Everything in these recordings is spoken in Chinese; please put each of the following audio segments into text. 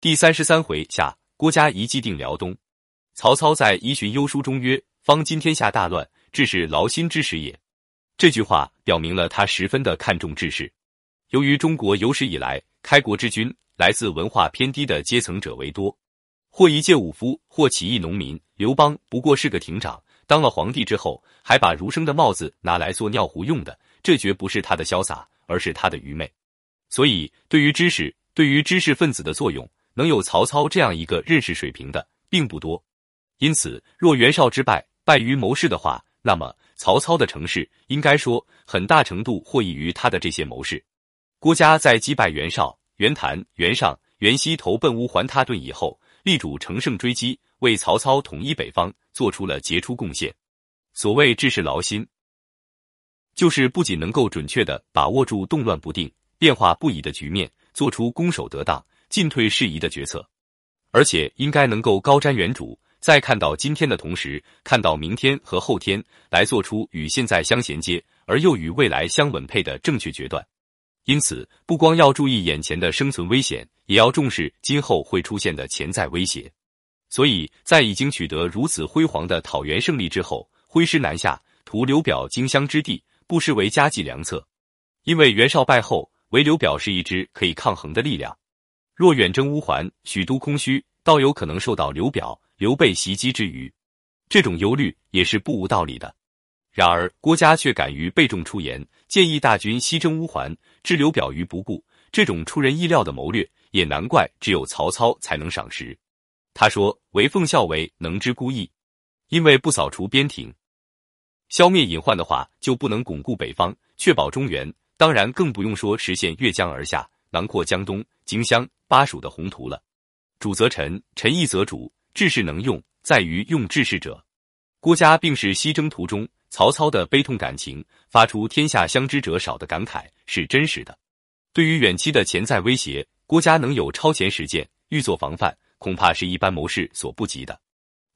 第三十三回下，郭嘉一计定辽东。曹操在《夷寻幽书》中曰：“方今天下大乱，致是劳心之时也。”这句话表明了他十分的看重治世。由于中国有史以来开国之君，来自文化偏低的阶层者为多，或一介武夫，或起义农民。刘邦不过是个亭长，当了皇帝之后，还把儒生的帽子拿来做尿壶用的，这绝不是他的潇洒，而是他的愚昧。所以，对于知识，对于知识分子的作用。能有曹操这样一个认识水平的，并不多。因此，若袁绍之败败于谋士的话，那么曹操的成事，应该说很大程度获益于他的这些谋士。郭嘉在击败袁绍、袁谭、袁尚、袁熙投奔乌桓他顿以后，力主乘胜追击，为曹操统一北方做出了杰出贡献。所谓治世劳心，就是不仅能够准确的把握住动乱不定、变化不已的局面，做出攻守得当。进退适宜的决策，而且应该能够高瞻远瞩，在看到今天的同时，看到明天和后天，来做出与现在相衔接而又与未来相吻配的正确决断。因此，不光要注意眼前的生存危险，也要重视今后会出现的潜在威胁。所以在已经取得如此辉煌的讨袁胜利之后，挥师南下，图刘表荆襄之地，不失为佳计良策。因为袁绍败后，唯刘表是一支可以抗衡的力量。若远征乌桓，许都空虚，倒有可能受到刘表、刘备袭击之余，这种忧虑也是不无道理的。然而郭嘉却敢于背重出言，建议大军西征乌桓，置刘表于不顾。这种出人意料的谋略，也难怪只有曹操才能赏识。他说：“唯奉孝为能之孤意，因为不扫除边庭，消灭隐患的话，就不能巩固北方，确保中原。当然，更不用说实现越江而下，囊括江东、荆襄。”巴蜀的宏图了，主则臣，臣义则主。治世能用，在于用治世者。郭嘉病逝西征途中曹操的悲痛感情，发出“天下相知者少”的感慨，是真实的。对于远期的潜在威胁，郭嘉能有超前实践，预作防范，恐怕是一般谋士所不及的。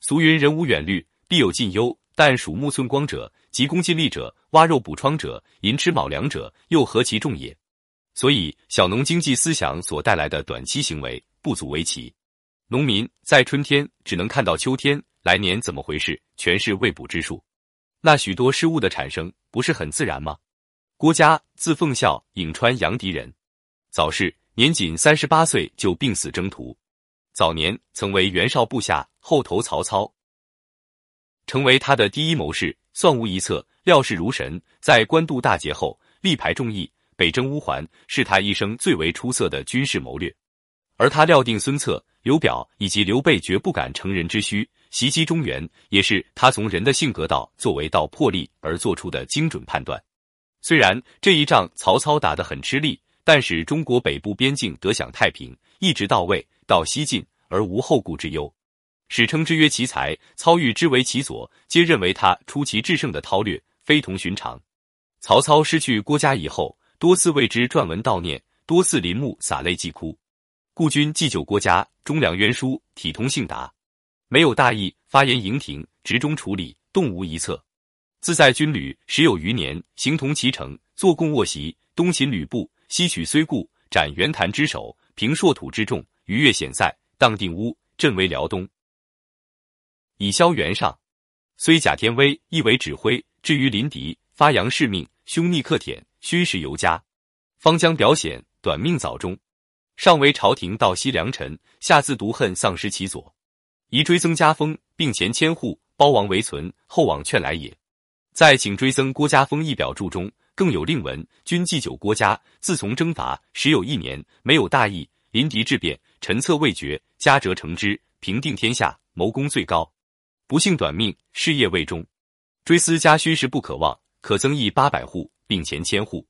俗云：“人无远虑，必有近忧。”但鼠目寸光者，急功近利者，挖肉补疮者，寅吃卯粮者，又何其众也？所以，小农经济思想所带来的短期行为不足为奇。农民在春天只能看到秋天，来年怎么回事，全是未卜之数。那许多失误的产生，不是很自然吗？郭嘉，字奉孝，颍川阳翟人，早逝，年仅三十八岁就病死征途。早年曾为袁绍部下，后投曹操，成为他的第一谋士，算无一策，料事如神。在官渡大捷后，力排众议。北征乌桓是他一生最为出色的军事谋略，而他料定孙策、刘表以及刘备绝不敢乘人之虚袭击中原，也是他从人的性格到作为到魄力而做出的精准判断。虽然这一仗曹操打得很吃力，但使中国北部边境得享太平，一直到位到西晋而无后顾之忧，史称之曰奇才。操欲之为其左，皆认为他出奇制胜的韬略非同寻常。曹操失去郭嘉以后。多次为之撰文悼念，多次临墓洒泪祭哭。故君祭酒郭嘉，忠良渊殊，体通性达，没有大意，发言盈庭，直中处理，动无一策。自在军旅时有余年，形同其成，坐共卧席，东擒吕布，西取睢固，斩袁谭之首，平朔土之众，逾越险塞，荡定乌，镇为辽东，以消袁尚。虽假天威，亦为指挥。至于临敌，发扬誓命，凶逆克舔。虚实尤佳，方将表显，短命早终。上为朝廷道西良臣，下自独恨丧失其左，宜追增家封，并前千户，包王为存，后往劝来也。在请追增郭家封一表注中，更有令文：君祭酒郭家，自从征伐时有一年，没有大义，临敌质变，臣策未决，家折成之，平定天下，谋功最高。不幸短命，事业未终。追思家虚实不可忘，可增邑八百户。并前千户，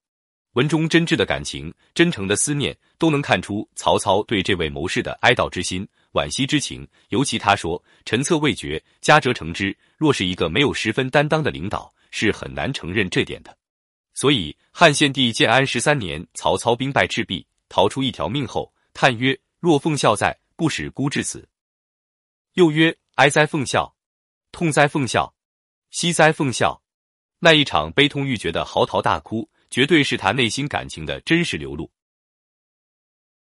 文中真挚的感情、真诚的思念，都能看出曹操对这位谋士的哀悼之心、惋惜之情。尤其他说“臣策未决，嘉折成之”，若是一个没有十分担当的领导，是很难承认这点的。所以汉献帝建安十三年，曹操兵败赤壁，逃出一条命后，叹曰：“若奉孝在，不使孤至此。”又曰：“哀哉奉孝，痛哉奉孝，惜哉奉孝。”那一场悲痛欲绝的嚎啕大哭，绝对是他内心感情的真实流露。